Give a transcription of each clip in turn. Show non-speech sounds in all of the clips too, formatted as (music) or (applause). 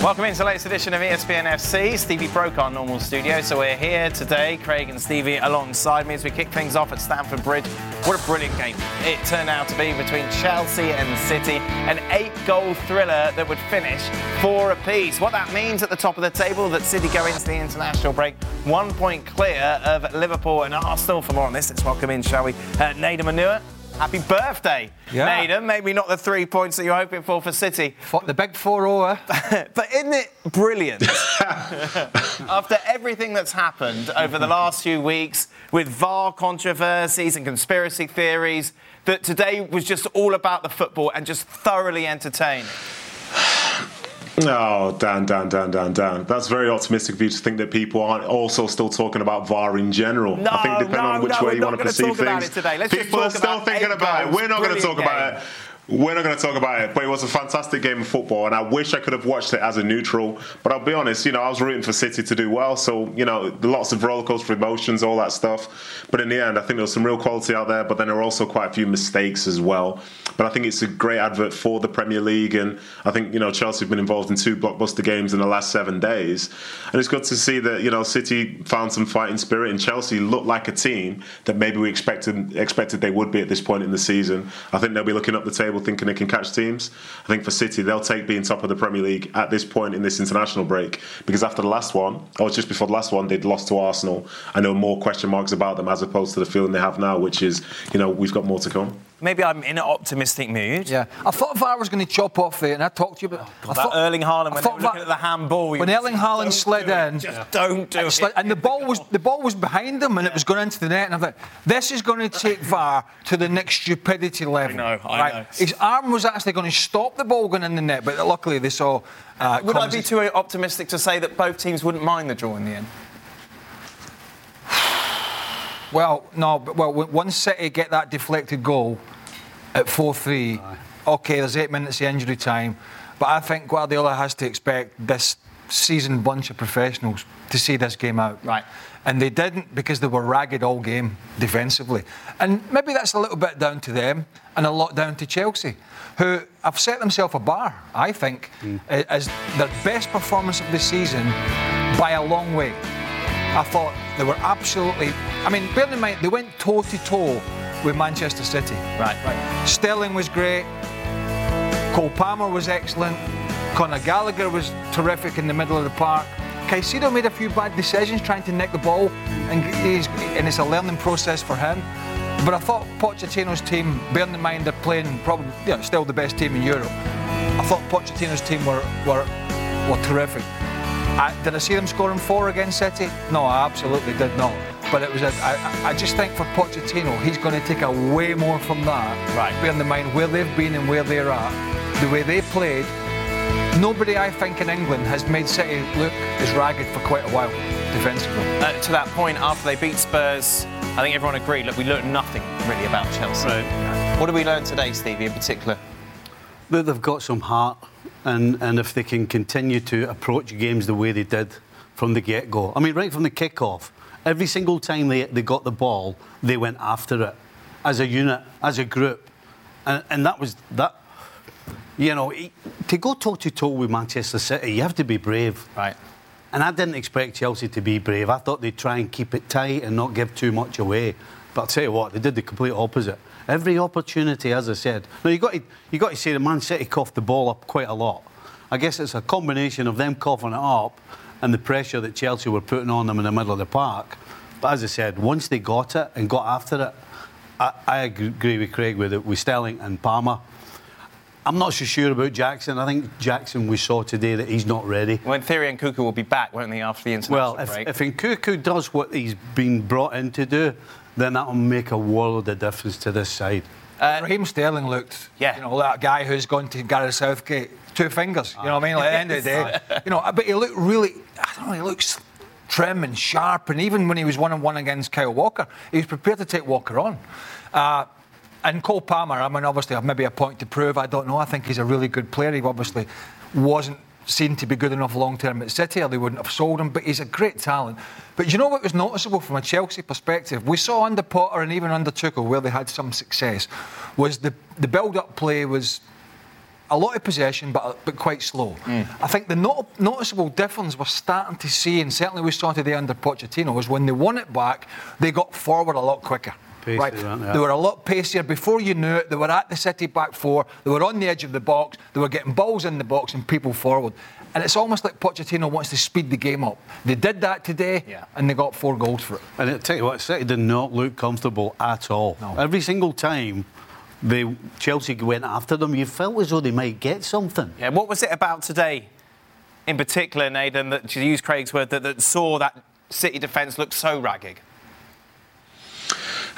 Welcome into the latest edition of ESPN FC. Stevie broke our normal studio, so we're here today, Craig and Stevie alongside me as we kick things off at Stamford Bridge. What a brilliant game it turned out to be between Chelsea and City, an eight-goal thriller that would finish four apiece. What that means at the top of the table, that City go into the international break one point clear of Liverpool and Arsenal. For more on this, let's welcome in, shall we, uh, Nedum Onuoha. Happy birthday, Yeah. Nedum. Maybe not the three points that you're hoping for for City, the big 4 0. (laughs) but isn't it brilliant? (laughs) After everything that's happened over the last few weeks with VAR controversies and conspiracy theories, that today was just all about the football and just thoroughly entertaining. Oh, Dan, Dan, Dan, Dan, Dan. That's very optimistic of you to think that people aren't also still talking about VAR in general. No, I think depending no, on which no, way you want to perceive talk things, about it today. Let's just people are still thinking about it. We're not going to talk about it. We're not going to talk about it, but it was a fantastic game of football, and I wish I could have watched it as a neutral. But I'll be honest, you know, I was rooting for City to do well, so you know, lots of rollercoaster emotions, all that stuff. But in the end, I think there was some real quality out there, but then there were also quite a few mistakes as well. But I think it's a great advert for the Premier League, and I think you know Chelsea have been involved in two blockbuster games in the last seven days, and it's good to see that you know City found some fighting spirit, and Chelsea looked like a team that maybe we expected expected they would be at this point in the season. I think they'll be looking up the table thinking they can catch teams. I think for City, they'll take being top of the Premier League at this point in this international break because after the last one, or just before the last one, they'd lost to Arsenal, I know more question marks about them as opposed to the feeling they have now, which is you know we've got more to come. Maybe I'm in an optimistic mood. Yeah. I thought VAR was going to chop off there, and I talked to you about oh, I That thought, Erling Haaland, I when they thought were looking at the handball, when were Erling Haaland slid do it, in, just don't do and, it. slid- and the ball was the ball was behind them, and it was going into the net. And I thought, this is going to take VAR to the next stupidity level. I know, I know. His arm was actually going to stop the ball going in the net, but luckily they saw. Uh, Would I be too optimistic to say that both teams wouldn't mind the draw in the end? Well, no, but well, once City get that deflected goal at 4 3, okay, there's eight minutes of injury time. But I think Guardiola has to expect this seasoned bunch of professionals to see this game out. Right. And they didn't because they were ragged all game defensively. And maybe that's a little bit down to them and a lot down to Chelsea, who have set themselves a bar, I think, hmm. a- as their best performance of the season by a long way. I thought they were absolutely. I mean, bear in mind, they went toe to toe with Manchester City. Right. Sterling was great. Cole Palmer was excellent. Conor Gallagher was terrific in the middle of the park. Caicedo made a few bad decisions trying to nick the ball, and, and it's a learning process for him. But I thought Pochettino's team, bearing in mind they're playing probably you know, still the best team in Europe, I thought Pochettino's team were, were, were terrific. I, did I see them scoring four against City? No, I absolutely did not. But it was a, I, I just think for Pochettino, he's going to take away more from that. Right. Bearing in mind where they've been and where they're at, the way they played. Nobody, I think, in England has made City look as ragged for quite a while defensively. Uh, to that point, after they beat Spurs, I think everyone agreed. Look, we learned nothing really about Chelsea. What did we learn today, Stevie, in particular? That they've got some heart, and, and if they can continue to approach games the way they did from the get go. I mean, right from the kick off, every single time they, they got the ball, they went after it as a unit, as a group. And, and that was that. You know, to go toe to toe with Manchester City, you have to be brave. Right. And I didn't expect Chelsea to be brave. I thought they'd try and keep it tight and not give too much away. But I'll tell you what, they did the complete opposite. Every opportunity, as I said. Now you got to you got to say the Man City coughed the ball up quite a lot. I guess it's a combination of them coughing it up and the pressure that Chelsea were putting on them in the middle of the park. But as I said, once they got it and got after it, I, I agree with Craig with it, with Sterling and Palmer. I'm not so sure about Jackson. I think Jackson we saw today that he's not ready. Well, in theory, and Nkunku will be back, won't they, after the international Well, if, break? if Nkunku does what he's been brought in to do, then that'll make a world of difference to this side. Uh, Raheem Sterling looked, yeah. you know, like a guy who's gone to Gareth Southgate, two fingers. You know what I mean? Like, at the end of the day, (laughs) you know. But he looked really, I don't know, he looks trim and sharp. And even when he was one on one against Kyle Walker, he was prepared to take Walker on. Uh, and Cole Palmer, I mean, obviously, I've maybe a point to prove. I don't know. I think he's a really good player. He obviously wasn't seen to be good enough long term at City, or they wouldn't have sold him. But he's a great talent. But you know what was noticeable from a Chelsea perspective? We saw under Potter and even under Tuchel where they had some success. Was the the build up play was a lot of possession, but but quite slow. Mm. I think the not, noticeable difference we're starting to see, and certainly we saw today under Pochettino, was when they won it back, they got forward a lot quicker. Pace right. They were a lot pacier. Before you knew it, they were at the City back four. They were on the edge of the box. They were getting balls in the box and people forward. And it's almost like Pochettino wants to speed the game up. They did that today, yeah. and they got four goals for it. And I tell you what, City did not look comfortable at all. No. Every single time they Chelsea went after them, you felt as though they might get something. Yeah. What was it about today, in particular, Nathan, that to use Craig's word, that, that saw that City defence look so ragged?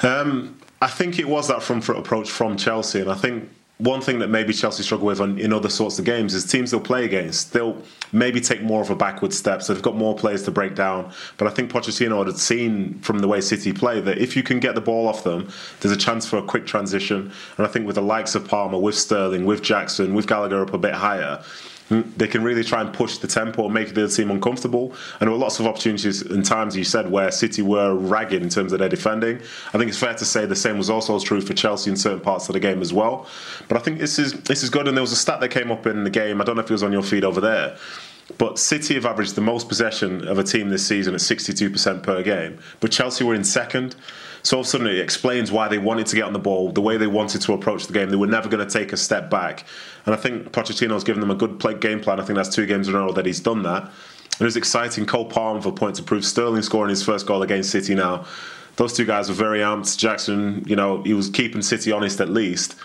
Um, I think it was that front foot approach from Chelsea, and I think one thing that maybe Chelsea struggle with in other sorts of games is teams they'll play against. They'll maybe take more of a backward step, so they've got more players to break down. But I think Pochettino had seen from the way City play that if you can get the ball off them, there's a chance for a quick transition. And I think with the likes of Palmer, with Sterling, with Jackson, with Gallagher up a bit higher, Mm. they can really try and push the tempo and make the team uncomfortable. And there were lots of opportunities and times you said where City were ragged in terms of their defending. I think it's fair to say the same was also true for Chelsea in certain parts of the game as well. But I think this is this is good. And there was a stat that came up in the game. I don't know if it was on your feed over there. But City have averaged the most possession of a team this season at 62% per game. But Chelsea were in second. So all of a sudden, it explains why they wanted to get on the ball, the way they wanted to approach the game. They were never going to take a step back. And I think Pochettino's given them a good play, game plan. I think that's two games in a row that he's done that. And it was exciting. Cole Palmer for point to prove. Sterling scoring his first goal against City now. Those two guys were very amped. Jackson, you know, he was keeping City honest at least.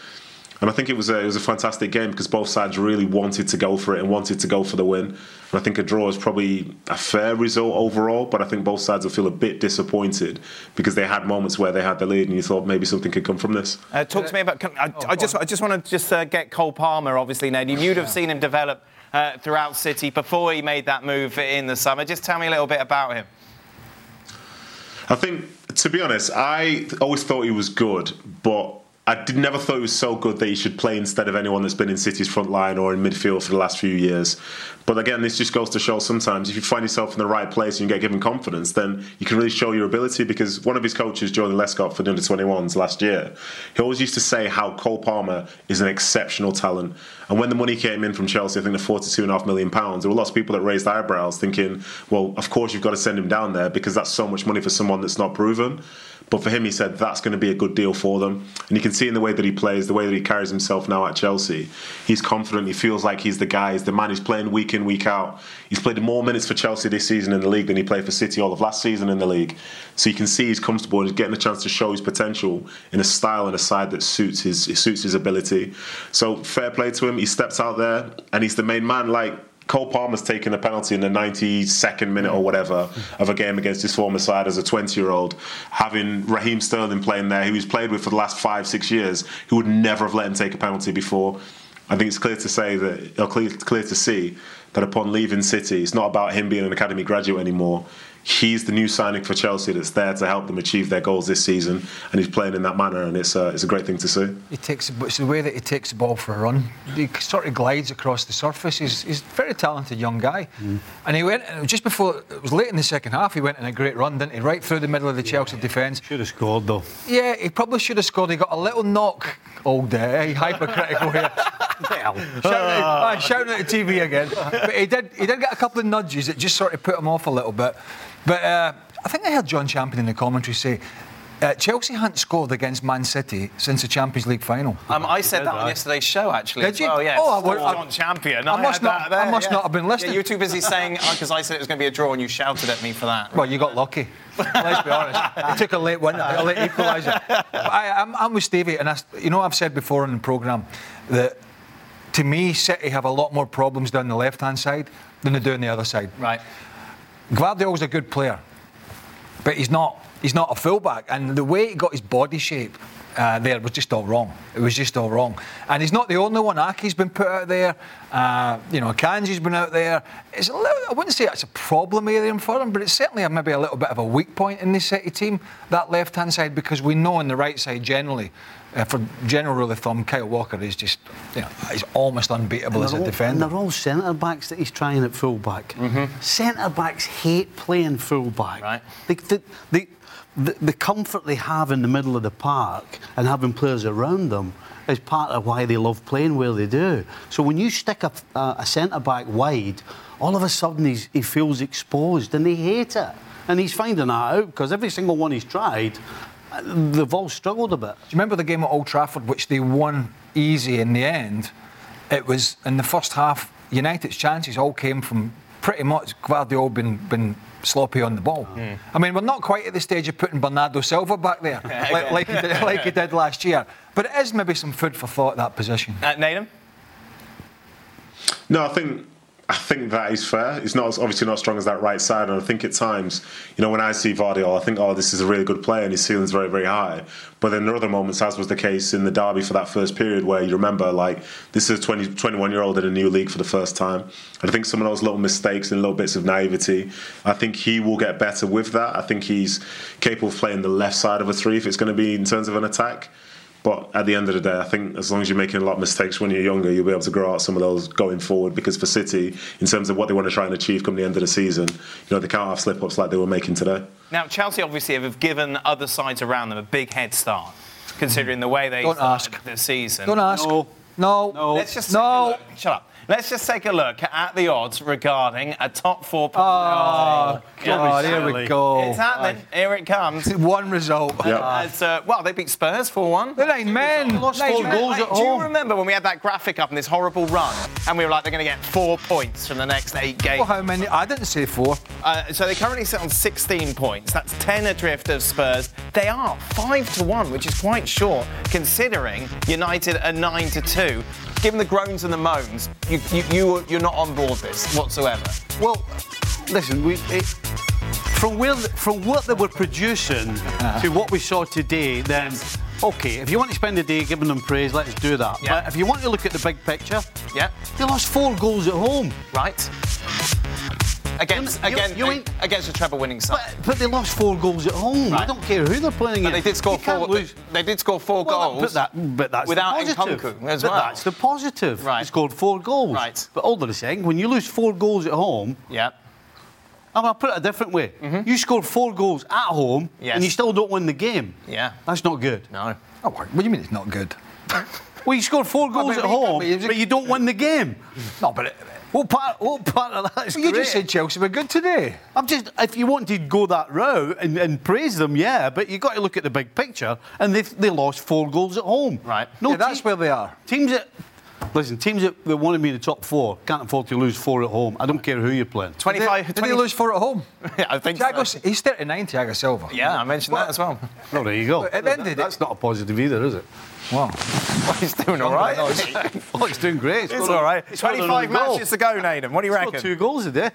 And I think it was a, it was a fantastic game because both sides really wanted to go for it and wanted to go for the win. And I think a draw is probably a fair result overall, but I think both sides will feel a bit disappointed because they had moments where they had the lead and you thought maybe something could come from this. Uh, talk to me about. I, oh, I just I just want to just uh, get Cole Palmer. Obviously, Ned, you'd have seen him develop uh, throughout City before he made that move in the summer. Just tell me a little bit about him. I think, to be honest, I always thought he was good, but I did, never thought it was so good that he should play instead of anyone that's been in City's front line or in midfield for the last few years. But again, this just goes to show sometimes if you find yourself in the right place and you get given confidence, then you can really show your ability. Because one of his coaches, Joleon Lescott, for the under 21s last year, he always used to say how Cole Palmer is an exceptional talent. And when the money came in from Chelsea, I think the £42.5 million, pounds, there were lots of people that raised eyebrows thinking, well, of course you've got to send him down there because that's so much money for someone that's not proven. But for him, he said that's going to be a good deal for them. And you can see in the way that he plays, the way that he carries himself now at Chelsea, he's confident. He feels like he's the guy. He's the man. He's playing week in, week out. He's played more minutes for Chelsea this season in the league than he played for City all of last season in the league. So you can see he's comfortable and he's getting a chance to show his potential in a style and a side that suits his suits his ability. So fair play to him. He steps out there and he's the main man. Like Cole Palmer's taken a penalty in the 92nd minute or whatever of a game against his former side as a 20 year old, having Raheem Sterling playing there, who he's played with for the last five, six years, who would never have let him take a penalty before. I think it's clear to say that, or clear, clear to see that upon leaving City, it's not about him being an academy graduate anymore he's the new signing for Chelsea that's there to help them achieve their goals this season, and he's playing in that manner, and it's a, it's a great thing to see. He takes it's the way that he takes the ball for a run. He sort of glides across the surface. He's, he's a very talented young guy, mm. and he went just before it was late in the second half. He went in a great run, didn't he? Right through the middle of the yeah, Chelsea defence. Should have scored though. Yeah, he probably should have scored. He got a little knock oh, all day. Hypercritical here. (laughs) shouting, at, ah. Ah, shouting at the TV again. But he did. He did get a couple of nudges that just sort of put him off a little bit. But uh, I think I heard John Champion in the commentary say uh, Chelsea hadn't scored against Man City since the Champions League final. Um, I said that on yesterday's show, actually. Did you? Oh, yes. Oh, I, I, John Champion. I, I must, not, I must yeah. not have been listening. Yeah, you were too busy saying, because uh, I said it was going to be a draw and you shouted at me for that. Well, you got lucky. Let's be honest. It took a late win, a late equaliser. I, I'm, I'm with Stevie, and I, you know, I've said before in the programme that to me, City have a lot more problems down the left hand side than they do on the other side. Right. Gvardiol's a good player but he's not he's not a fullback. And the way he got his body shape uh, there was just all wrong. It was just all wrong. And he's not the only one. Aké's been put out there. Uh, you know, Kanji's been out there. It's a little, I wouldn't say it's a problem area for him, but it's certainly a, maybe a little bit of a weak point in the City team, that left-hand side, because we know on the right side generally, uh, for general rule of thumb, Kyle Walker is just, you know, he's almost unbeatable as a all, defender. And they're all centre backs that he's trying at full back. Mm-hmm. Centre backs hate playing full back. Right. They, they, they, the, the comfort they have in the middle of the park and having players around them is part of why they love playing where they do. So when you stick a, a, centre back wide, all of a sudden he feels exposed and they hate it. And he's finding that out because every single one he's tried, they've all struggled a bit. Do you remember the game at Old Trafford, which they won easy in the end? It was in the first half. United's chances all came from pretty much Gvardiol been been sloppy on the ball. I mean, we're not quite at the stage of putting Bernardo Silva back there (laughs) like, like, he did, like he did last year, but it is maybe some food for thought that position. Uh, Nathan? No, I think I think that is fair. It's not obviously not as strong as that right side, and I think at times, you know, when I see Gvardiol, I think, oh, this is a really good player, and his ceiling's very, very high. But then there are other moments, as was the case in the derby for that first period, where you remember, like, this is a 20, 21 year old in a new league for the first time. And I think some of those little mistakes and little bits of naivety, I think he will get better with that. I think he's capable of playing the left side of a three if it's going to be in terms of an attack. But at the end of the day, I think as long as you're making a lot of mistakes when you're younger, you'll be able to grow out some of those going forward. Because for City, in terms of what they want to try and achieve come the end of the season, you know they can't have slip ups like they were making today. Now, Chelsea obviously have given other sides around them a big head start, considering the way they Don't started ask. the season. Don't ask. No. No. No. Let's just No. take look. Shut up. Let's just take a look at the odds regarding a top four. Oh, God, here we go. It's happening. Here it comes. (laughs) One result. Yeah. As, uh, well, they beat Spurs 4 1. The nine men. lost four men. goals at all. Do you remember when we had that graphic up in this horrible run and we were like, they're going to get four points from the next eight games? Well, how many? I didn't say four. Uh, so they currently sit on 16 points. That's 10 adrift of Spurs. They are 5 to 1, which is quite short considering United are 9 to 2. Given the groans and the moans, you, you, you, you're not on board this whatsoever. Well, listen, we, it, from where from what they were producing uh-huh. to what we saw today, then okay, if you want to spend the day giving them praise, let's do that. Yeah. But if you want to look at the big picture, Yeah, they lost four goals at home. right. Against, You- you- against, you ain't- against a treble winning side. But, but they lost four goals at home. I don't care who they're playing But against. they did score You four. lose. They did score four Well, goals. But, that, but that's without the positive. Nkunku as but well. that's the positive. Right. They scored four goals. Right. But all they're saying, when you lose four goals at home, Yeah. I'm going to put it a different way. You scored four goals at home Mm-hmm. Yes. and you still don't win the game. Yeah. That's not good. No. Oh, what do you mean it's not good? Well, you scored four goals but at home, but you- but you don't win the game. No, but it, What part, what part of that is you great? just said Chelsea were good today. I'm just, if you want to go that route and, and praise them, yeah, but you've got to look at the big picture, and they they lost four goals at home. Right. No, yeah, that's team- where they are. Teams that, listen, teams that, that want to be in the top four can't afford to lose four at home. I don't care who you're playing. 25. Did they lose four at home? (laughs) Yeah, I think Thiago, so. he's 39, Thiago Silva. Yeah, I mentioned that as well. Oh, there you go. At the end of the day- That's not a positive either, is it? Wow. (laughs) Well, he's doing all right. No, isn't he? Oh, it's doing great. It's scored all it's 25 matches to go, Nathan. What do you Scored reckon? two goals a day.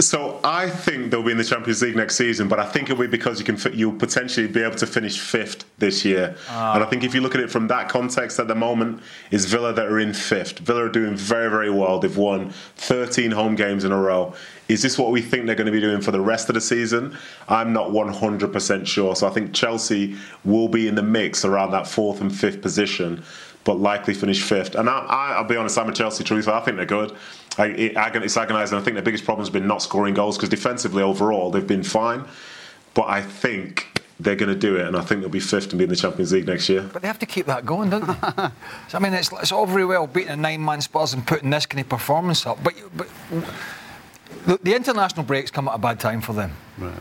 So I think they'll be in the Champions League next season, but I think it'll be because you can fi- you'll potentially be able to finish fifth this year. Ah. And I think if you look at it from that context at the moment, is Villa that are in fifth. Villa are doing very very well. They've won 13 home games in a row. Is this what we think they're going to be doing for the rest of the season? I'm not 100% sure. So I think Chelsea will be in the mix around that fourth and fifth position but likely finish fifth. And I, I, I'll be honest, I'm a Chelsea truther. I think they're good. I, it, it's agonising. I think their biggest problem has been not scoring goals because defensively overall they've been fine. But I think they're going to do it, and I think they'll be fifth and be in the Champions League next year. But they have to keep that going, don't they? (laughs) so, I mean, it's, it's all very well beating a nine-man Spurs and putting this kind of performance up, but, but the, the international breaks come at a bad time for them.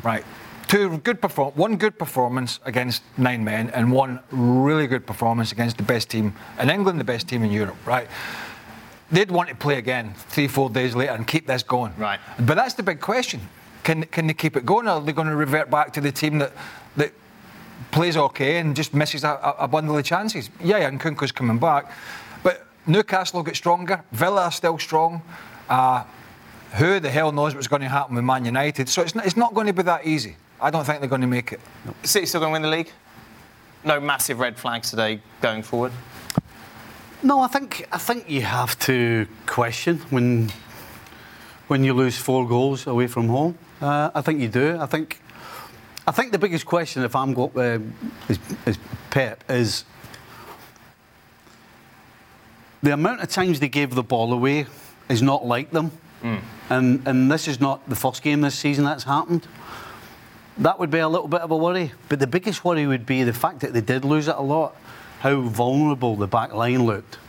Right. Two good perform- one good performance against nine men, and one really good performance against the best team in England, the best team in Europe. Right. They'd want to play again three, four days later and keep this going. Right. But that's the big question. Can, can they keep it going, or are they going to revert back to the team that, that plays okay and just misses a, a, a bundle of chances. Yeah, yeah, and Kunku's coming back. But Newcastle will get stronger. Villa are still strong. Uh, who the hell knows what's going to happen with Man United? So it's not, it's not going to be that easy. I don't think they're going to make it. City still going to win the league? no massive red flags today going forward? No, I think I think you have to question when when you lose four goals away from home. Uh, I think you do. I think I think the biggest question, if I'm go, uh, is, is Pep, is the amount of times they gave the ball away is not like them, mm. and and this is not the first game this season that's happened. That would be a little bit of a worry. But the biggest worry would be the fact that they did lose it a lot how vulnerable the back line looked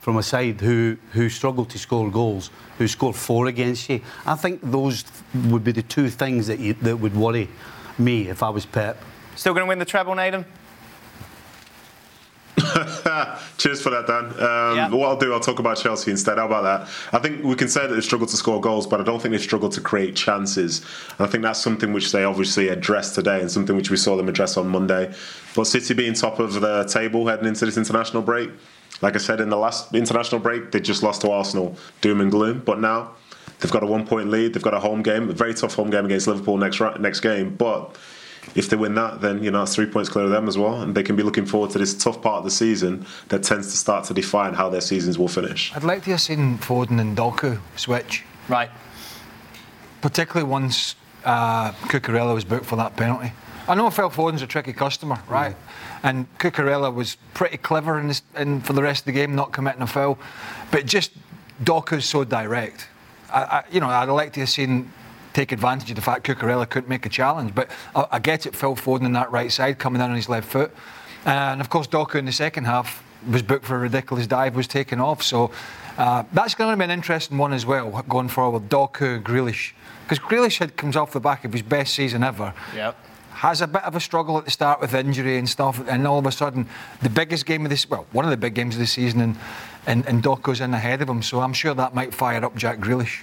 from a side who, who struggled to score goals, who scored four against you. I think those would be the two things that, you, that would worry me if I was Pep. Still going to win the treble, Nedum? (laughs) Cheers for that, Dan. Um, yeah. What I'll do, I'll talk about Chelsea instead. How about that? I think we can say that they struggled to score goals, but I don't think they struggled to create chances. And I think that's something which they obviously addressed today and something which we saw them address on Monday. But City being top of the table heading into this international break, like I said in the last international break, they just lost to Arsenal, doom and gloom. But now they've got a one point lead, they've got a home game, a very tough home game against Liverpool next next game. But if they win that, then you know it's three points clear of them as well, and they can be looking forward to this tough part of the season that tends to start to define how their seasons will finish. I'd like to have seen Foden and Doku switch, right? Particularly once uh, Cucurella was booked for that penalty. I know Phil Foden's a tricky customer, right? Mm. And Cucurella was pretty clever in, this, in for the rest of the game, not committing a foul, but just Doku's so direct. I, I, you know, I'd like to have seen take advantage of the fact Cucurella couldn't make a challenge. But I, I get it, Phil Foden on that right side coming in on his left foot. And of course, Doku in the second half was booked for a ridiculous dive, was taken off. So uh, that's going to be an interesting one as well going forward. Doku, Grealish. Because Grealish had, comes off the back of his best season ever. Yep. Has a bit of a struggle at the start with injury and stuff, and all of a sudden, the biggest game of this, well, one of the big games of the season, and, and, and Doku's in ahead of him. So I'm sure that might fire up Jack Grealish.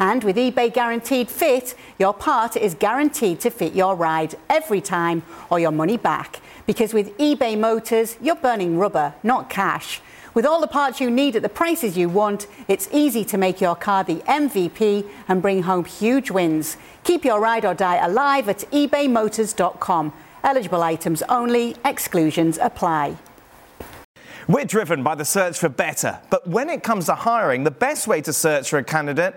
And with eBay Guaranteed Fit, your part is guaranteed to fit your ride every time or your money back. Because with eBay Motors, you're burning rubber, not cash. With all the parts you need at the prices you want, it's easy to make your car the MVP and bring home huge wins. Keep your ride or die alive at ebaymotors.com. Eligible items only, exclusions apply. We're driven by the search for better, but when it comes to hiring, the best way to search for a candidate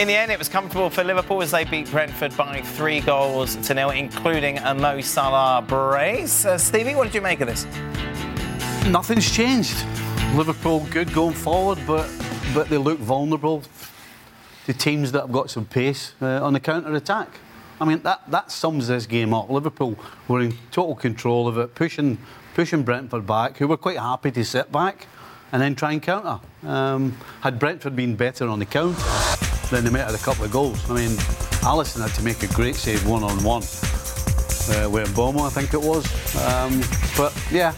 In the end, it was comfortable for Liverpool as they beat Brentford by three goals to nil, including a Mo Salah brace. Uh, Stevie, what did you make of this? Nothing's changed. Liverpool good going forward, but but they look vulnerable to teams that have got some pace uh, on the counter attack. I mean that that sums this game up. Liverpool were in total control of it, pushing pushing Brentford back, who were quite happy to sit back and then try and counter. Um, had Brentford been better on the counter then they might have a couple of goals. I mean, Alisson had to make a great save one on one uh, with Mbeumo, I think it was. Um, but yeah,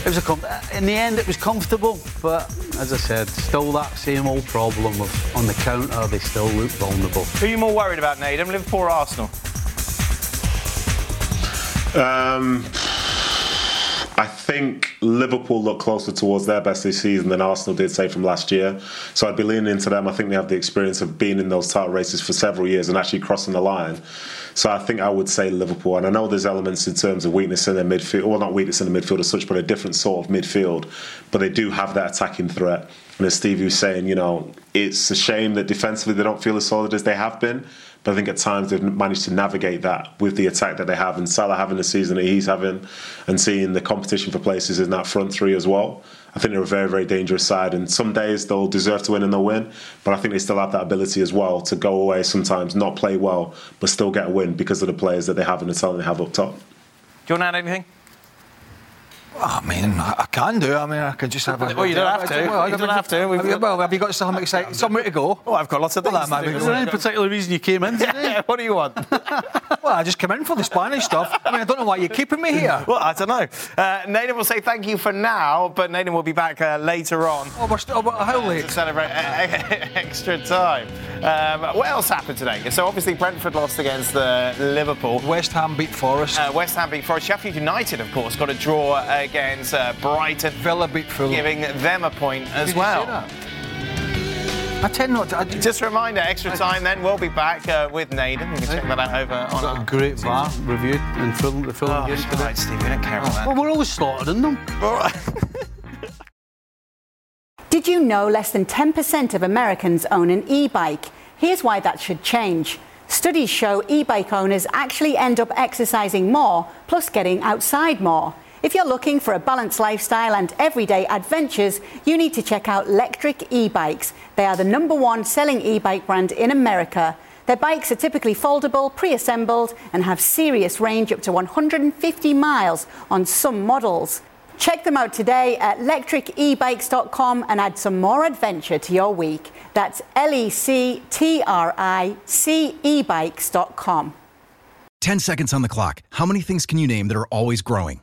it was a com- in the end it was comfortable, but as I said, still that same old problem of on the counter they still look vulnerable. Who are you more worried about, Nedum, Liverpool or Arsenal? Um, I think Liverpool look closer towards their best this season than Arsenal did, say, from last year. So I'd be leaning into them. I think they have the experience of being in those title races for several years and actually crossing the line. So I think I would say Liverpool. And I know there's elements in terms of weakness in their midfield, well, not weakness in the midfield as such, but a different sort of midfield. But they do have that attacking threat. And as Stevie was saying, you know, it's a shame that defensively they don't feel as solid as they have been. But I think at times they've managed to navigate that with the attack that they have. And Salah having the season that he's having and seeing the competition for places in that front three as well. I think they're a very, very dangerous side. And some days they'll deserve to win and they'll win. But I think they still have that ability as well to go away sometimes, not play well, but still get a win because of the players that they have and the talent they have up top. Do you want to add anything? I mean, I can do. I mean, I can just have a. Well, you don't have to. Well, You don't have to. We've Have got- well, have you got something exciting? Somewhere to go? Oh, I've got lots of Well, things that to might be Is there any particular reason you came in today? Yeah, (laughs) what do you want? (laughs) Well, I just came in for the Spanish stuff. I mean, I don't know why you're keeping me here. well, I don't know. Uh, Nathan will say thank you for now, but Nathan will be back uh, later on Oh, we're still, how late? to celebrate uh, (laughs) extra time. Um, what else happened today? So obviously Brentford lost against uh, Liverpool. West Ham beat Forest. Uh, West Ham beat Forest. Sheffield United, of course, got a draw against uh, Brighton, Villa beat Fulham. giving them a point as Did well. I tend not to. I, Just a reminder, extra time then. We'll be back uh, with Nathan. You can check that out over on Got our... a great bar review in film, the film Oh, game all today. right, Steve, we don't care about that. Well, we're always slaughtering them. All right. (laughs) Did you know less than 10% of Americans own an e bike? Here's why that should change. Studies show e bike owners actually end up exercising more, plus getting outside more. If you're looking for a balanced lifestyle and everyday adventures, you need to check out Lectric e bikes. They are the number one selling e bike brand in America. Their bikes are typically foldable, pre assembled, and have serious range up to 150 miles on some models. Check them out today at lectricebikes.com and add some more adventure to your week. That's L E C T R I C ebikes.com. 10 seconds on the clock. How many things can you name that are always growing?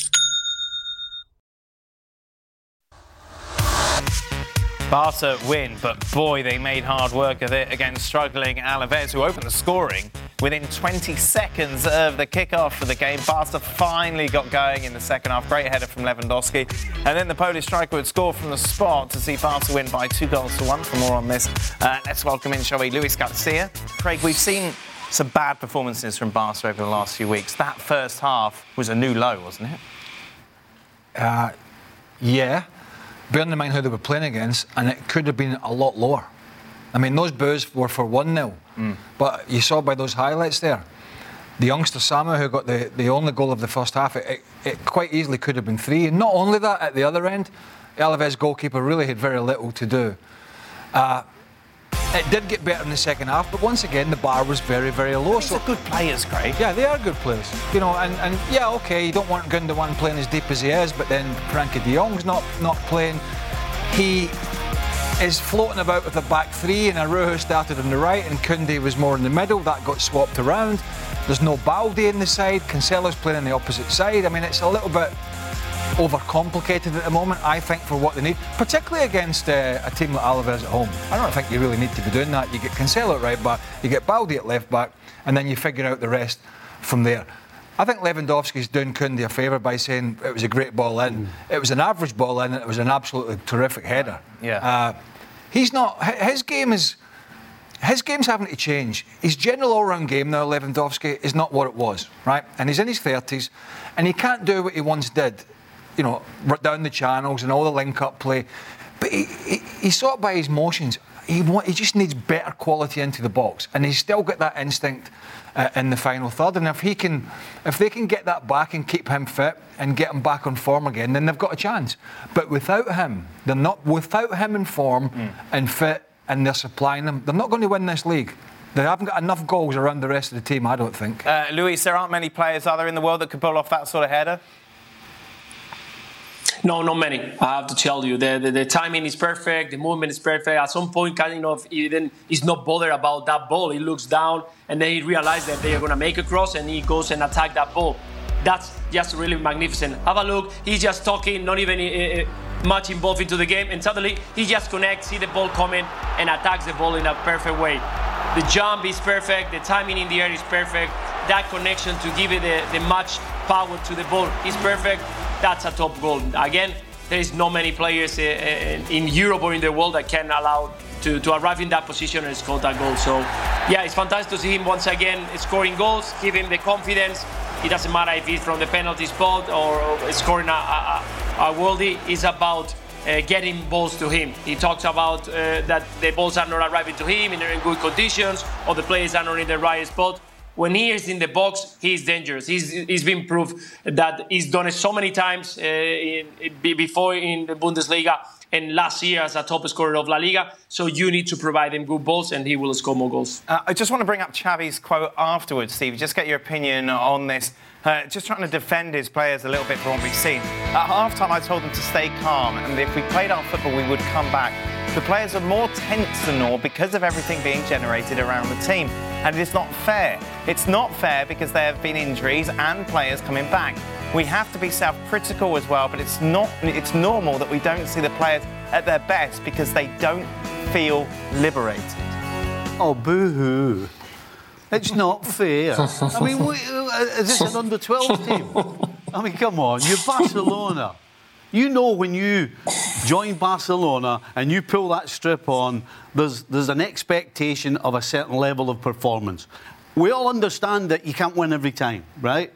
Barca win, but boy, they made hard work of it against struggling Alaves, who opened the scoring within 20 seconds of the kickoff for the game. Barca finally got going in the second half. Great header from Lewandowski. And then the Polish striker would score from the spot to see Barca win by two goals to one. For more on this, uh, let's welcome in, shall we, Luis Garcia. Craig, we've seen some bad performances from Barca over the last few weeks. That first half was a new low, wasn't it? Yeah, bearing in mind who they were playing against, and it could have been a lot lower. I mean, those boos were for 1 0, but you saw by those highlights there, the youngster Samu, who got the, the only goal of the first half, it, it, it quite easily could have been three. And not only that, at the other end, Alaves goalkeeper really had very little to do. Uh, it did get better in the second half, but once again, the bar was very, very low. These are good players, Craig. Yeah, they are good players. You know, and, and yeah, okay, you don't want Gundogan playing as deep as he is, but then Frenkie de Jong's not not playing. He is floating about with a back three, and Araujo started on the right, and Koundé was more in the middle. That got swapped around. There's no Balde in the side. Cancelo's playing on the opposite side. I mean, it's a little bit overcomplicated at the moment, I think, for what they need, particularly against uh, a team like Alaves at home. I don't think you really need to be doing that. You get Cancelo at right back, you get Balde at left back, and then you figure out the rest from there. I think Lewandowski's doing Koundé a favour by saying it was a great ball in. It was an average ball in, and it was an absolutely terrific header. Yeah. Uh, he's not. His game is. His game's having to change. His general all-round game now, Lewandowski, is not what it was, right? And he's in his thirties, and he can't do what he once did. You know, run down the channels and all the link-up play. But he, he, he's sort of by his motions. He, want, he just needs better quality into the box, and he's still got that instinct uh, in the final third. And if he can, if they can get that back and keep him fit and get him back on form again, then they've got a chance. But without him, they're not. Without him in form and fit, and they're supplying them, they're not going to win this league. They haven't got enough goals around the rest of the team, I don't think. Uh, Luis, there aren't many players, are there, in the world that could pull off that sort of header? No, not many. I have to tell you, the, the, the timing is perfect, the movement is perfect. At some point, of, even he's not bothered about that ball. He looks down, and then he realizes that they are going to make a cross, and he goes and attack that ball. That's just really magnificent. Have a look. He's just talking, not even uh, much involved into the game, and suddenly he just connects, see the ball coming, and attacks the ball in a perfect way. The jump is perfect. The timing in the air is perfect. That connection to give it the, the much power to the ball is perfect that's a top goal. Again, there is not many players uh, uh, in Europe or in the world that can allow to, to arrive in that position and score that goal. So, yeah, it's fantastic to see him once again scoring goals, give him the confidence. It doesn't matter if it's from the penalty spot or, scoring a, a, a worldie. It's about uh, getting balls to him. He talks about uh, that the balls are not arriving to him in good conditions or the players are not in the right spot when he is in the box, he's dangerous. He's, he's been proved that he's done it so many times uh, in, before in the Bundesliga and last year as a top scorer of La Liga. So you need to provide him good balls, and he will score more goals. Uh, I just want to bring up Xavi's quote afterwards, Steve. Just get your opinion on this. Uh, just trying to defend his players a little bit from what we've seen. At halftime, I told them to stay calm, and if we played our football, we would come back. The players are more tense than normal because of everything being generated around the team, and it is not fair. It's not fair because there have been injuries and players coming back. We have to be self-critical as well, but it's not. It's normal that we don't see the players at their best because they don't feel liberated. Oh, boo-hoo. It's not fair. (laughs) I mean, we, uh, is this an under 12 team? I mean, come on, you're Barcelona. You know when you join Barcelona and you pull that strip on, there's, there's an expectation of a certain level of performance. We all understand that you can't win every time, right?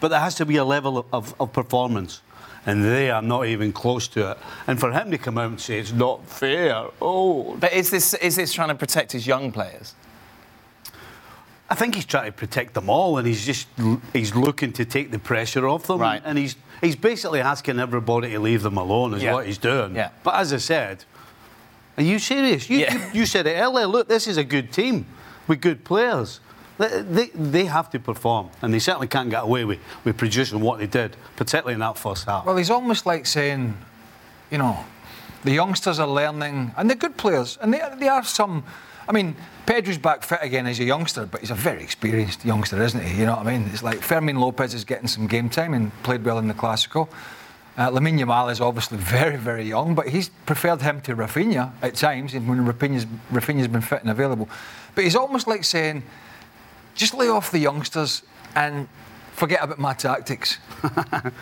But there has to be a level of, of, performance. And they are not even close to it. And for him to come out and say it's not fair, oh. But is this, is this trying to protect his young players? I think he's trying to protect them all, and he's just he's looking to take the pressure off them. Right. And he's he's basically asking everybody to leave them alone. Is Yeah. what he's doing. Yeah. But as I said, are you serious? You, Yeah. you, you said it earlier. Look, this is a good team with good players. They, they, have to perform, and they certainly can't get away with, with producing what they did, particularly in that first half. Well, he's almost like saying, you know, the youngsters are learning, and they're good players, and they, they are some. I mean, Pedri's back fit again as a youngster, but he's a very experienced youngster, isn't he? You know what I mean? It's like Fermin Lopez is getting some game time and played well in the Clasico. Uh, Lamine Yamal is obviously very, very young, but he's preferred him to Rafinha at times when Rafinha's, Rafinha's been fit and available. But he's almost like saying, just lay off the youngsters and forget about my tactics. (laughs)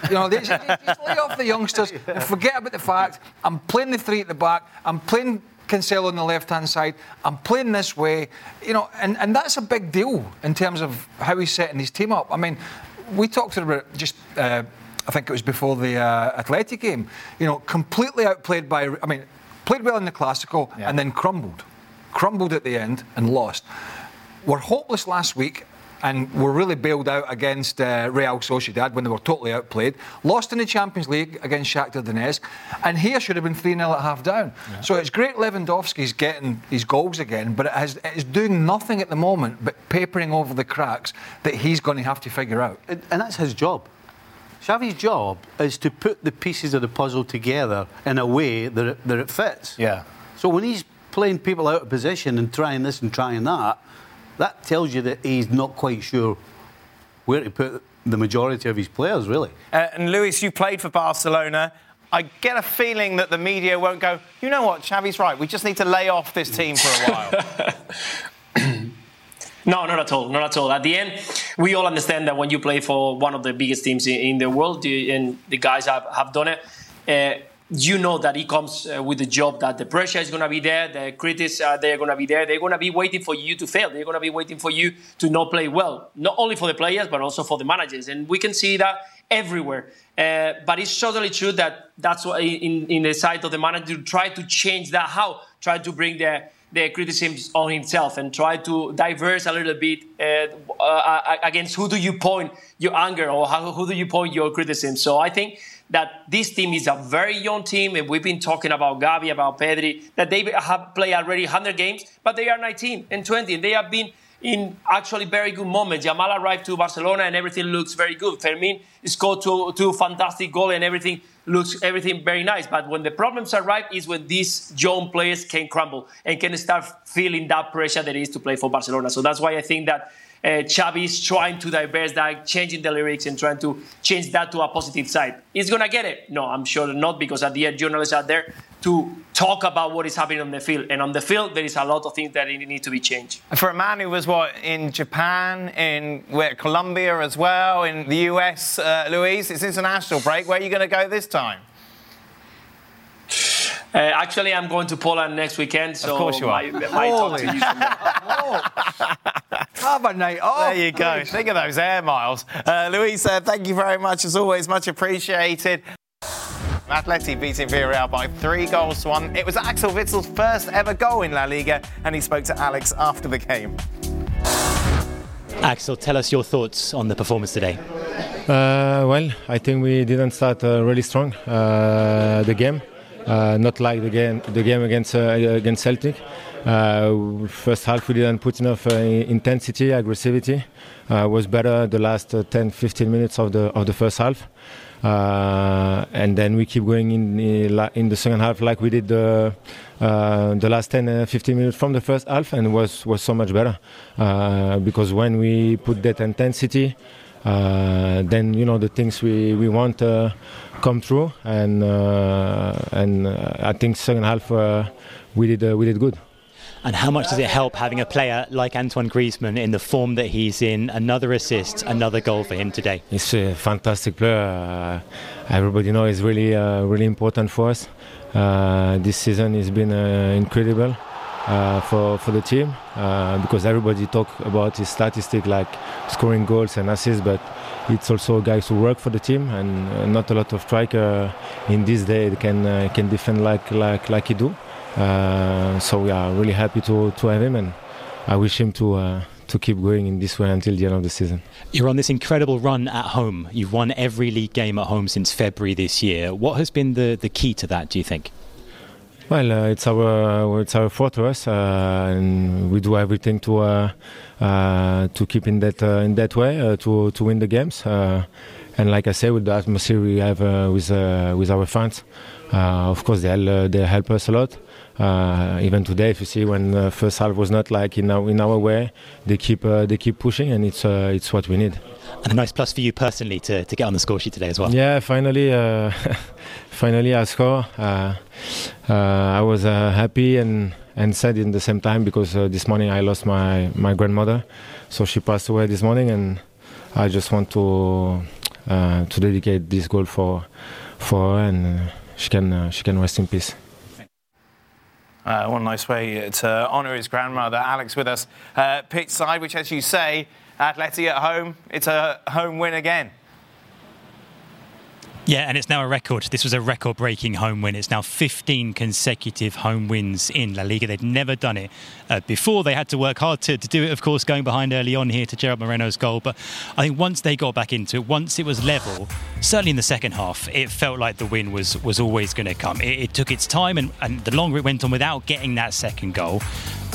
you know, just, just lay off the youngsters (laughs) and forget about the fact I'm playing the three at the back, I'm playing Cancelo on the left hand side, I'm playing this way, you know, and, and that's a big deal in terms of how he's setting his team up. I mean, we talked about just. Uh, I think it was before the uh, Athletic game. You know, completely outplayed by. I mean, played well in the Clasico Yeah. and then crumbled, crumbled at the end and lost. Were hopeless last week and were really bailed out against uh, Real Sociedad when they were totally outplayed. Lost in the Champions League against Shakhtar Donetsk, and here should have been 3 0 at half down. So it's great Lewandowski's getting his goals again, but it has, it's doing nothing at the moment but papering over the cracks that he's going to have to figure out. And, and that's his job. Xavi's job is to put the pieces of the puzzle together in a way that it, that it fits. Yeah. So when he's playing people out of position and trying this and trying that, that tells you that he's not quite sure where to put the majority of his players, really. Uh, and Luis, you played for Barcelona. I get a feeling that the media won't go, you know what, Xavi's right, we just need to lay off this team for a while. (laughs) No, not at all. Not at all. At the end, we all understand that when you play for one of the biggest teams in, in the world, you- and the guys have, have done it, uh, you know that it comes uh, with the job that the pressure is going to be there, the critics are they're going to be there. They're going to be waiting for you to fail. They're going to be waiting for you to not play well, not only for the players but also for the managers. And we can see that everywhere. Uh, but it's totally true that that's what in, in the side of the manager try to change that. How try to bring the the criticisms on himself and try to diverse a little bit uh, uh, against who do you point your anger or how, who do you point your criticism. So I think that this team is a very young team, and we've been talking about Gavi, about Pedri, that they have played already 100 games, but they are 19 and 20, and they have been in actually very good moments. Yamal arrived to Barcelona, and everything looks very good. Fermin scored two, two fantastic goals, and everything looks everything very nice. But when the problems arrive, is when these young players can crumble and can start feeling that pressure that is to play for Barcelona. So that's why I think that uh, trying to diverse that, changing the lyrics and trying to change that to a positive side. Is gonna get it? No, I'm sure not, because at the end, journalists are there to talk about what is happening on the field. And on the field, there is a lot of things that need to be changed. For a man who was what in Japan, in where, Colombia as well, in the US, uh, Luis, it's international break. Where are you going to go this time? Uh, actually, I'm going to Poland next weekend, so of course you are. My, my talk to you Have a night off. There you go. Think of those air miles. Uh, Luis, uh, thank you very much. As always, much appreciated. Atleti beating Villarreal by three goals to one. It was Axel Witsel's first ever goal in La Liga, and he spoke to Alex after the game. Axel, tell us your thoughts on the performance today. Uh, well, I think we didn't start uh, really strong uh, the game. Uh, not like the game the game against uh, against Celtic. Uh, first half we didn't put enough intensity, aggressivity. was better the last 10-15 minutes of the of the first half. Uh, and then we keep going in the, in the second half like we did the uh, the last 10 uh, 15 minutes from the first half and was was so much better because when we put that intensity then you know the things we we want come through, and uh, and uh, I think second half uh, we did we did good. And how much does it help having a player like Antoine Griezmann in the form that he's in? Another assist, another goal for him today. He's a fantastic player. Uh, everybody knows he's really, uh, really important for us. Uh, this season has been incredible for for the team because everybody talk about his statistic like scoring goals and assists, but it's also guys who work for the team, and uh, not a lot of striker in this day can uh, can defend like like like he do. Uh, so we are really happy to to have him, and I wish him to to keep going in this way until the end of the season. You're on this incredible run at home. You've won every league game at home since February this year. What has been the, the key to that, do you think? Well, uh, it's our it's our fortress, uh, and we do everything to uh, uh to keep in that uh, in that way uh, to to win the games. and like I say, with the atmosphere we have with with our fans, of course they they help us a lot. Even today, if you see when the first half was not like in our in our way, they keep they keep pushing, and it's it's what we need. And a nice plus for you personally to, to get on the score sheet today as well. Yeah, finally, uh, (laughs) finally I score. Uh, uh, I was uh, happy and, and sad in the same time because uh, this morning I lost my, my grandmother. So she passed away this morning and I just want to uh, to dedicate this goal for for her and she can she can rest in peace. Uh, one nice way to honour his grandmother. Alex with us, uh, pitch side, which, as you say, Atleti at home, it's a home win again. Yeah, and it's now a record. This was a record breaking home win. It's now 15 consecutive home wins in La Liga. They'd never done it uh, before. They had to work hard to, to do it, of course, going behind early on here to Gerard Moreno's goal. But I think once they got back into it, once it was level, certainly in the second half, it felt like the win was, was always going to come. It, it, took its time, and, and the longer it went on without getting that second goal,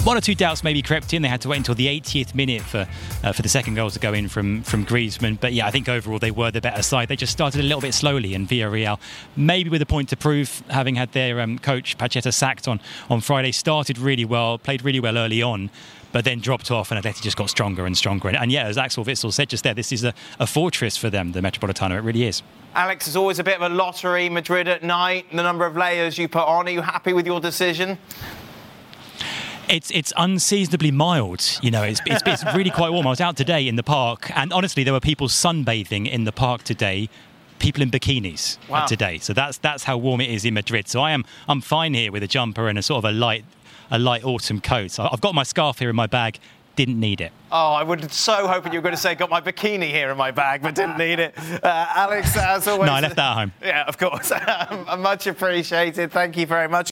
one or two doubts maybe crept in. They had to wait until the 80th minute for uh, for the second goal to go in from from Griezmann. But yeah, I think overall they were the better side. They just started a little bit slowly, and Villarreal, maybe with a point to prove, having had their um, coach Pacheta sacked on on Friday, started really well, played really well early on. But then dropped off, and Atleti just got stronger and stronger. And, and yeah, as Axel Witsel said just there, this is a, a fortress for them, the Metropolitano. It really is. Alex, it's always a bit of a lottery. Madrid at night, the number of layers you put on. Are you happy with your decision? It's it's unseasonably mild. You know, it's, it's, it's really quite warm. I was out today in the park, and honestly, there were people sunbathing in the park today people in bikinis wow. today. So that's that's how warm it is in Madrid. So I am I'm fine here with a jumper and a sort of a light a light autumn coat. So I've got my scarf here in my bag. Didn't need it. Oh, I would so hoping you were going to say got my bikini here in my bag, but didn't need it. Uh, Alex, as always. (laughs) No, I left that at home. Yeah, of course. (laughs) Much appreciated. Thank you very much.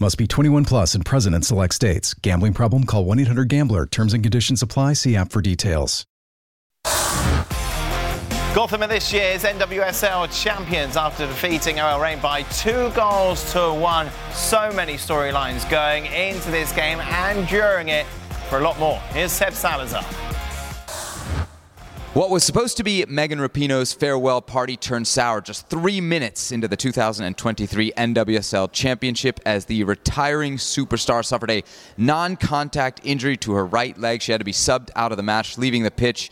Must be 21 plus and present in select states. Gambling problem? Call 1 800 Gambler. Terms and conditions apply. See app for details. Gotham are this year's NWSL champions after defeating OL Reign by two goals to one. So many storylines going into this game and during it. For a lot more, here's Seb Salazar. What was supposed to be Megan Rapinoe's farewell party turned sour just three minutes into the 2023 NWSL Championship as the retiring superstar suffered a non contact injury to her right leg. She had to be subbed out of the match, leaving the pitch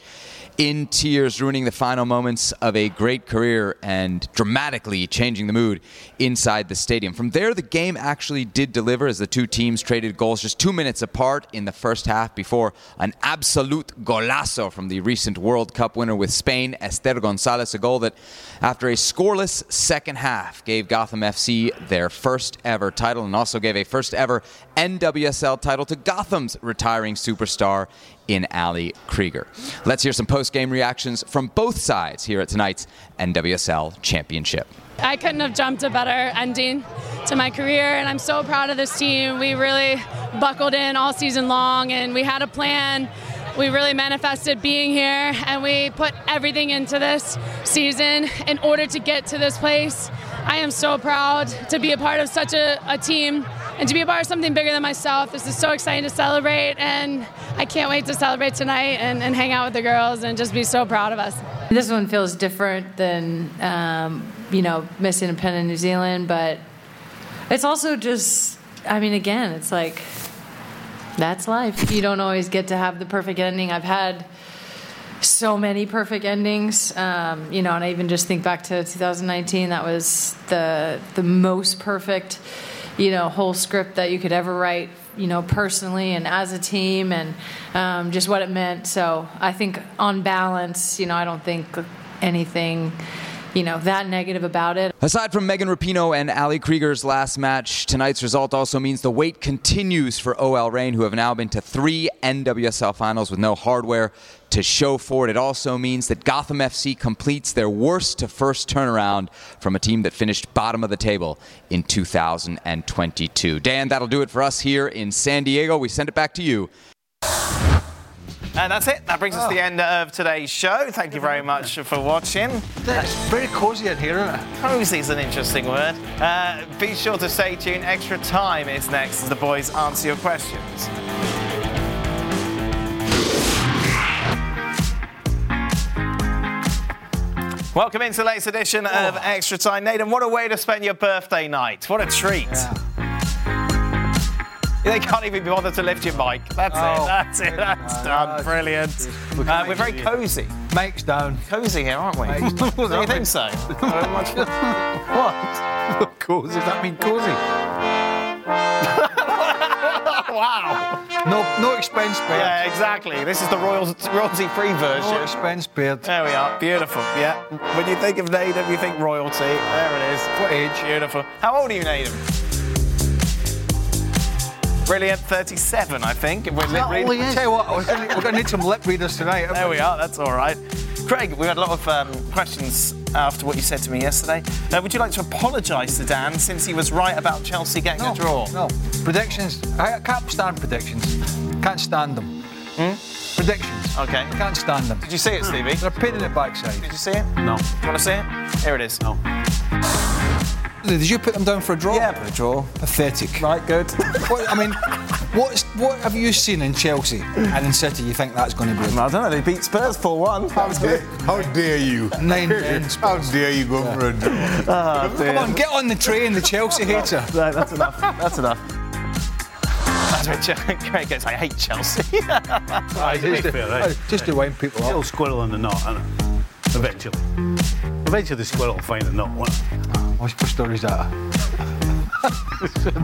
in tears, ruining the final moments of a great career and dramatically changing the mood inside the stadium. From there, the game actually did deliver as the two teams traded goals just two minutes apart in the first half before an absolute golazo from the recent World Cup winner with Spain, Esther Gonzalez, a goal that, after a scoreless second half, gave Gotham FC their first ever title and also gave a first ever NWSL title to Gotham's retiring superstar in Ali Krieger. Let's hear some post game reactions from both sides here at tonight's NWSL Championship. I couldn't have jumped a better ending to my career, and I'm so proud of this team. We really buckled in all season long, and we had a plan. We really manifested being here, and we put everything into this season in order to get to this place. I am so proud to be a part of such a, a team and to be a part of something bigger than myself. This is so exciting to celebrate, and I can't wait to celebrate tonight and, and hang out with the girls and just be so proud of us. This one feels different than, um, you know, missing a pen in New Zealand, but it's also just, I mean, again, it's like, that's life. You don't always get to have the perfect ending. I've had so many perfect endings, um, you know, and I even just think back to 2019. That was the the most perfect, you know, whole script that you could ever write, you know, personally and as a team, and um, just what it meant. So I think on balance, you know, I don't think anything you know, that negative about it. Aside from Megan Rapinoe and Ali Krieger's last match, tonight's result also means the wait continues for OL Reign, who have now been to three NWSL finals with no hardware to show for it. It also means that Gotham FC completes their worst to first turnaround from a team that finished bottom of the table in 2022. Dan, that'll do it for us here in San Diego. We send it back to you. And that's it. That brings us to the end of today's show. Thank you very much for watching. It's very cosy in here, isn't it? Cozy is an interesting word. Uh, be sure to stay tuned. Extra time is next as the boys answer your questions. Welcome into the latest edition of Extra Time. Nathan, what a way to spend your birthday night. What a treat. They can't even be bothered to lift your mic. That's Oh. it. That's it. That's No, done. no, Brilliant. Uh, we're very cosy. Mike's down. Cozy here, aren't we? (laughs) Do you think (laughs) so? Very much. (laughs) what? cozy. Does that mean cozy? wow. No, no expense paid. Yeah, exactly. This is the royalty, royalty-free version. No expense paid. There we are. Beautiful. Yeah. When you think of Nedum, you think royalty. There it is. What age? Beautiful. How old are you, Nedum? Brilliant. 37, I think. If we're lip reading. Tell you what, we're gonna, need some lip readers tonight. There we are. That's all right. Craig, we had a lot of um, questions after what you said to me yesterday. Uh, would you like to apologise to Dan since he was right about Chelsea getting a draw? No. Predictions. I can't stand predictions. Can't stand them. Predictions. Okay. Can't stand them. Did you see it, Stevie? They're a pain in the backside. Did you see it? No. Do you want to see it? Here it is. No. Did you put them down for a draw? Yeah, for a draw. Pathetic. Right, good. (laughs) What, I mean, what's, what have you seen in Chelsea and in City you think that's going to be? I don't know. They beat Spurs 4-1. That was. How dare you? Nine men. How dare you go for a draw? (laughs) Oh, dear. Come on, get on the train, the Chelsea hater. Right, that's enough. That's enough. That's what Ch- (laughs) Craig goes, I hate Chelsea. Right, eh? just, to, to, right. just to wind people Little up. squirrel in the knot, isn't it? Eventually. Eventually the squirrel will find the knot, won't it? What's what story's (laughs) that?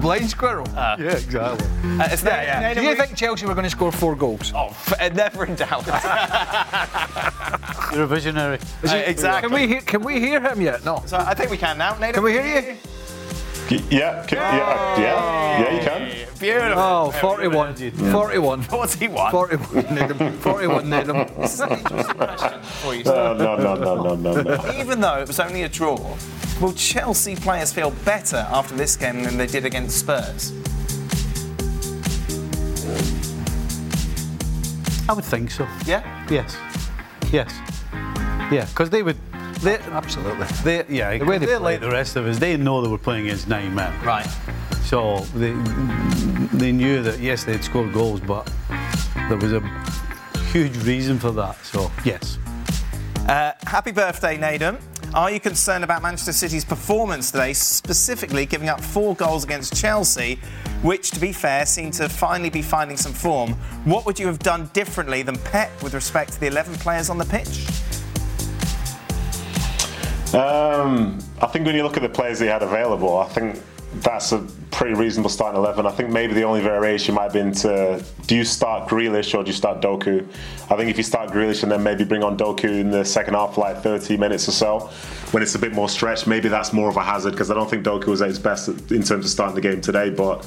Blind squirrel. Uh, yeah, exactly. Uh, it's Yeah, yeah. Do you think Chelsea were going to score four goals? Oh, f- uh, never in doubt. (laughs) You're a visionary. Uh, exactly. Can we hear, can we hear him yet? No. So I think we can now. Nathan, Can we hear you? Yeah, can, yeah, yeah, yeah, you can. Beautiful. Oh, 41. 41. 41. 41. Nedum. 41 Nedum. (laughs) For you. Uh, no, no, no, no, no, no, no. Even though it was only a draw, will Chelsea players feel better after this game than they did against Spurs? I would think so. Yeah? Yes. Yes. Yeah, because they would. They, Absolutely. they, yeah, The way they they're played. like the rest of us. They know they were playing against nine men. Right. So they they knew that yes, they'd scored goals, but there was a huge reason for that. So yes. Uh, happy birthday, Nedum. Are you concerned about Manchester City's performance today, specifically giving up four goals against Chelsea, which, to be fair, seem to finally be finding some form? What would you have done differently than Pep with respect to the 11 players on the pitch? Um, I think when you look at the players they had available, I think that's a pretty reasonable starting 11. I think maybe the only variation might have been to do you start Grealish or do you start Doku? I think if you start Grealish and then maybe bring on Doku in the second half like 30 minutes or so, when it's a bit more stretched, maybe that's more of a hazard because I don't think Doku was at his best in terms of starting the game today. But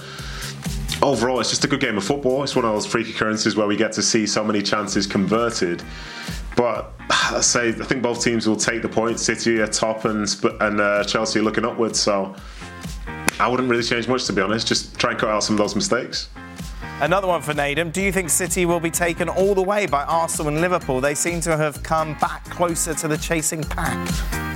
overall, it's just a good game of football. It's one of those freak occurrences where we get to see so many chances converted. But (sighs) I say I think both teams will take the points. City are top and and uh, Chelsea are looking upwards. So I wouldn't really change much to be honest. Just try and cut out some of those mistakes. Another one for Nedum. Do you think City will be taken all the way by Arsenal and Liverpool? They seem to have come back closer to the chasing pack.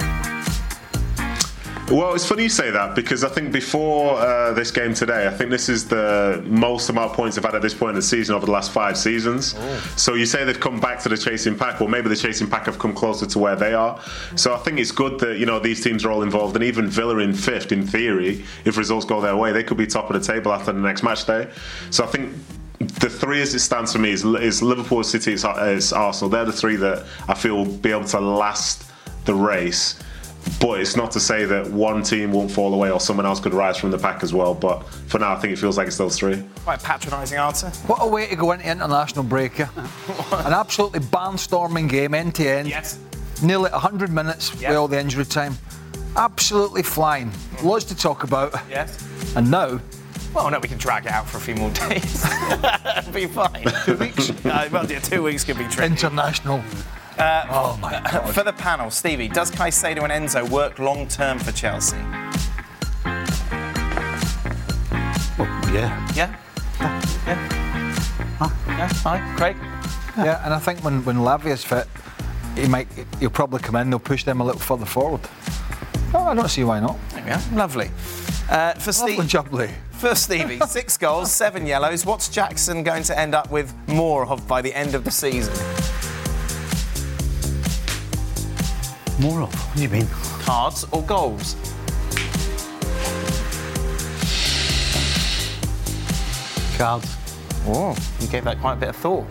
Well, it's funny you say that because I think before uh, this game today, I think this is the most amount of points they've had at this point in the season over the last five seasons. So you say they've come back to the chasing pack. Well, maybe the chasing pack have come closer to where they are. So I think it's good that you know these teams are all involved, and even Villa in fifth, in theory, if results go their way, they could be top of the table after the next match day. So I think. The three as it stands for me is, is Liverpool, City, is, is Arsenal. They're the three that I feel will be able to last the race. But it's not to say that one team won't fall away or someone else could rise from the pack as well. But for now, I think it feels like it's those three. Quite a patronising answer. What a way to go into international break. yeah. (laughs) An absolutely barnstorming game, end to end. Yes. Nearly 100 minutes Yep. with all the injury time. Absolutely flying. Lots to talk about. Yes. And now, Well, no, we can drag it out for a few more days. It'll (laughs) be fine. (laughs) Two weeks? Uh, well, yeah, two weeks could be tricky. international. Oh my (laughs) God. For the panel, Stevie, does Caicedo and Enzo work long term for Chelsea? Well, yeah. Yeah? Yeah? Yeah? Hi, Craig? Yeah, and I think when, when Lavia's fit, he might he'll probably come in, they'll push them a little further forward. Oh, I don't see why not. Are. Lovely. Uh, for, Steve, jubbly. for Stevie, (laughs) six goals, seven yellows. What's Jackson going to end up with more of by the end of the season? More of. What do you mean? Cards or goals? Cards. Oh, you gave that quite a bit of thought.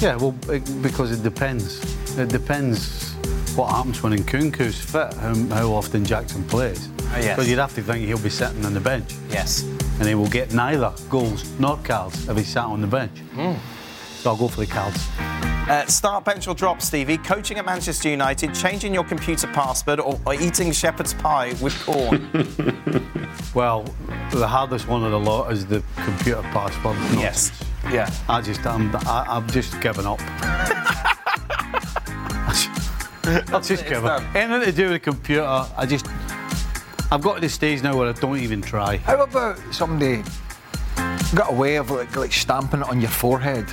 Yeah, well, it, because it depends. It depends what happens when Nkunku's fit, how, how often Jackson plays. Oh, yes. Because you'd have to think he'll be sitting on the bench. Yes. And he will get neither goals nor cards if he's sat on the bench. Hmm. So I'll go for the cards. Uh, start, bench, or drop, Stevie. Coaching at Manchester United, changing your computer password, or, or eating shepherd's pie with corn. (laughs) Well, the hardest one of the lot is the computer password. yes. Yeah. I just, I'm, I, I've just given up. (laughs) I've just given up. Anything to do with the computer, I just, I've got to the stage now where I don't even try. How about somebody got a way of like, like stamping it on your forehead?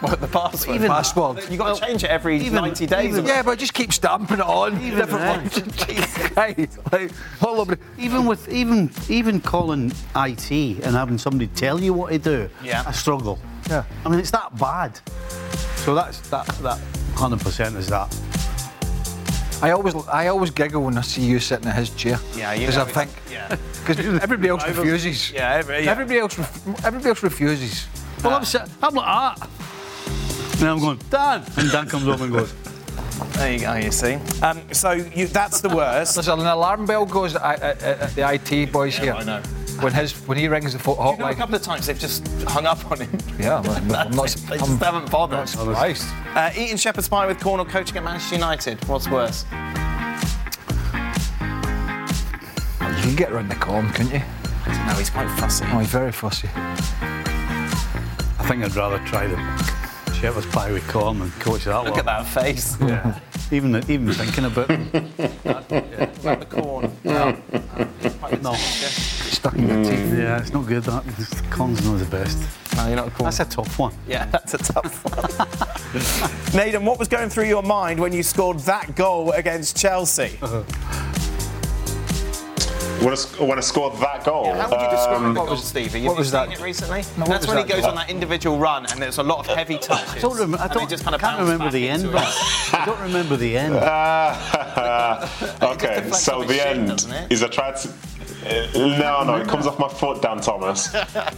What, the password? Even password. you got to change it every even- 90 days. even- Yeah, but just keep stamping it on. Even different then. ones. like, over. Even with even even calling IT and having somebody tell you what to do, Yeah. I struggle. Yeah. I mean, it's that bad. So that's that that hundred percent is that. I always, I always giggle when I see you sitting in his chair. Yeah, you Because I it. think, Yeah. (laughs) because everybody else (laughs) refuses. Yeah, every, yeah. Everybody else, ref- everybody else refuses. Well, I'm sitting, I'm like that. And I'm going, Dan, and Dan comes over and goes, There you go, you see. Um, so you, that's the worst. There's an alarm bell goes at, at, at the IT boys here. I know. When his when he rings the fo- You know, a hotline. couple of times they've just hung up on him. Yeah, I'm, I'm not. (laughs) they I'm just haven't bothered. not surprised. Uh, eating shepherd's pie with corn or coaching at Manchester United. What's worse? You can get around the corn, couldn't you? No, he's quite fussy. Oh, he's very fussy. I think I'd rather try the shepherd's pie with corn and coach that Look one. at that face. Yeah. even even thinking about (laughs) Like the corn. no. Stuck in your teeth. Mm. Yeah, it's not good. That corn's not the best. No, you're not a corn. That's a tough one. Yeah, that's a tough one. (laughs) Nathan, what was going through your mind when you scored that goal against Chelsea? When I, sc- when I scored that goal, How would you describe um, the goal, Stevie? what was that? it recently? No, what That's was when he that? goes on that individual run and there's a lot of heavy touches. I don't remember. I don't. just kind of can't remember the end. But. I don't remember the (laughs) end. (laughs) okay, so the end is a it? is I tried to. uh, no, no, it comes off my foot, Dan Thomas.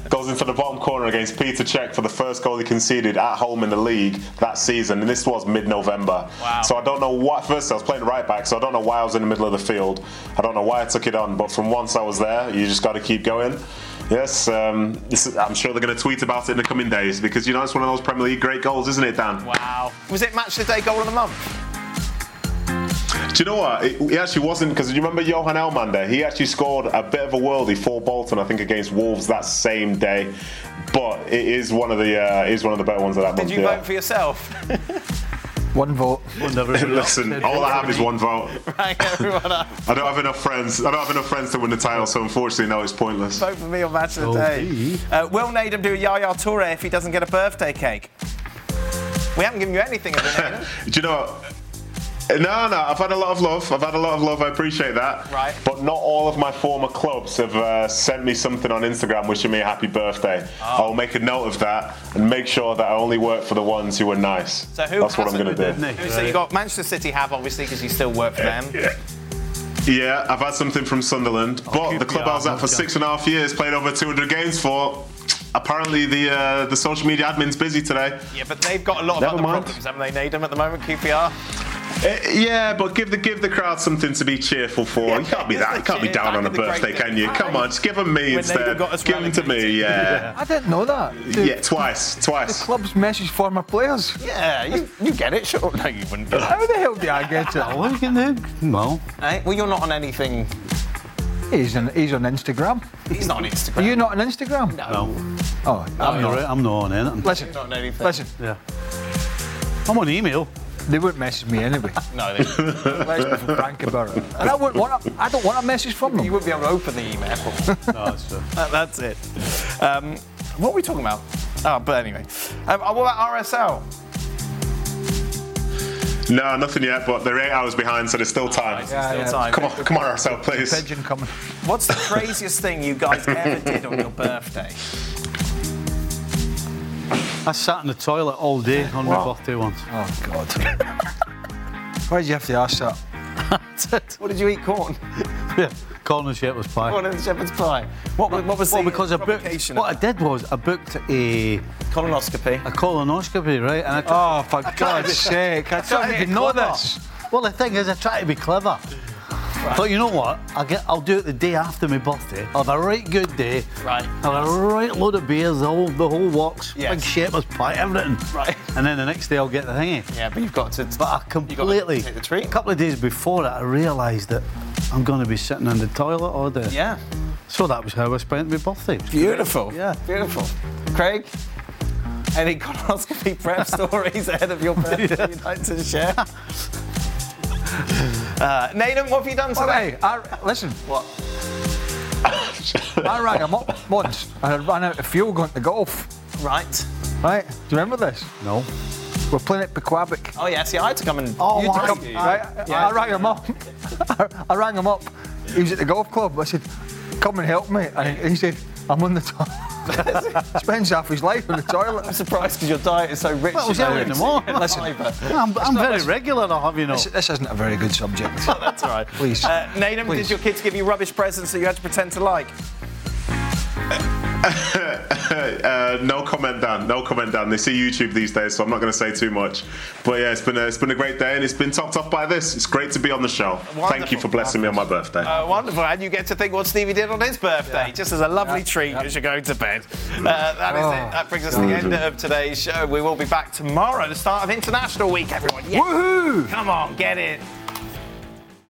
Goes into the bottom corner against Peter Cech for the first goal he conceded at home in the league that season, and this was mid-November. Wow. So I don't know what. First, I was playing right back, so I don't know why I was in the middle of the field. I don't know why I took it on, but from once I was there, you just got to keep going. Yes, um, this is, I'm sure they're going to tweet about it in the coming days because you know it's one of those Premier League great goals, isn't it, Dan? Wow. Was it match of the day goal of the month? Do you know what? It, he actually wasn't because you remember Johan Elmander? He actually scored a bit of a worldie for Bolton, I think, against Wolves that same day. But it is one of the uh, is one of the better ones of that Did month. you yeah. vote for yourself? (laughs) One vote. One Listen, (laughs) all I have is one vote. Rang everyone up. (laughs) I don't have enough friends. I don't have enough friends to win the title, so unfortunately, no, it's pointless. Vote for me on match of the Oh, day. gee. Uh, will Nedum do a Yaya Toure if he doesn't get a birthday cake? We haven't given you anything, have we, Do you know? No, no, I've had a lot of love. I've had a lot of love. I appreciate that. Right. But not all of my former clubs have uh, sent me something on Instagram wishing me a happy birthday. Oh. I'll make a note of that and make sure that I only work for the ones who are nice. So who That's what I'm going to do. Who- So you got Manchester City have obviously because you still work for them. Yeah, Yeah, I've had something from Sunderland, but keep the club I was at for six and a half years, played over 200 games for. Apparently, the uh, the social media admin's busy today. Yeah, but they've got a lot of Never other mind. problems, haven't they, at the moment, QPR? Uh, yeah, but give the give the crowd something to be cheerful for. you can't be that. You can't be down on a at the great birthday, can you? Come on, just give them me When instead. Got us Give them to me, yeah. I didn't know that. The, Yeah, twice, twice. the club's message for my players. Yeah, you, you get it. Sure. No, you wouldn't. do that. How the hell did I get it? Oh, you can do. Well? Well, you're not on anything. He's on, he's on Instagram. He's not on Instagram. Are you not on Instagram? no. Oh, I'm not. I'm not on anything. Listen, You're not on anything. listen. Yeah. I'm on email. They wouldn't message me anyway. (laughs) No, they, Let's be frank about it. And I, wouldn't want a, I don't want a message from them. you wouldn't be able to open the email. (laughs) No, that's true. That- That's it. Um, what are we talking about? Oh, but anyway. Um, oh, what about RSL? No, nothing yet, but they're eight hours behind, so there's still time. Yeah, Still yeah. time. Come on, come on, RSL, please. Pigeon coming. What's the craziest thing you guys ever did on your birthday? I sat in the toilet all day on my birthday once. Oh God. (laughs) Why did you have to ask that? (laughs) What did you eat? Corn. Yeah. Corn and shepherd's pie. Corn and shepherd's pie. What, was- what was well, the because I booked. provocation What I of did was I booked a colonoscopy? a colonoscopy, right? And I oh, tried, Oh, for God's sake! I tried don't to even know this. Well, the thing is, I try to be clever. But you know what? I'll get. I'll do it the day after my birthday. I'll have a right good day. Right. I'll have a right load of beers, the whole the whole works, Yes. big shepherd's pie, everything. Right. And then the next day I'll get the thingy. Yeah, but you've got to. But I completely. got to take the treat. A couple of days before it, I realised that I'm going to be sitting in the toilet all day. Yeah. So that was how I spent my birthday. Beautiful. Yeah. Beautiful. Craig, any colonoscopy prep (laughs) stories ahead of your birthday you'd like to share? (laughs) Uh, Nathan, what have you done Well, today? hey, I, listen. What? I rang him up once and I ran out of fuel going to golf. Right. Right? Do you remember this? No. We're playing at Pequabuck. Oh, yeah, see, I had to come and. Oh, you why? to Come, come, right? Yeah. I rang him up. (laughs) I rang him up. He was at the golf club. I said, "Come and help me." And he, he said, "I'm on the toilet." Spends half his life in the toilet. I'm surprised because your diet is so rich. Well, it was in early in the morning. Listen, (laughs) I'm, I'm very regular, I'll have you know. This, this isn't a very good subject. (laughs) That's all right. Please. Uh, Nathan, Please. did your kids give you rubbish presents that you had to pretend to like? (laughs) uh, no comment, Dan. No comment, Dan. They see YouTube these days, so I'm not going to say too much. But yeah, it's been a, it's been a great day, and it's been topped off by this. It's great to be on the show. Thank you for blessing me on my birthday. Uh, wonderful, and you get to think what Stevie did on his birthday, just as a lovely treat as you're going to bed. Uh, that is it. That brings us to the end of today's show. We will be back tomorrow, the start of International Week, everyone. Yes. Woohoo! Come on, get it.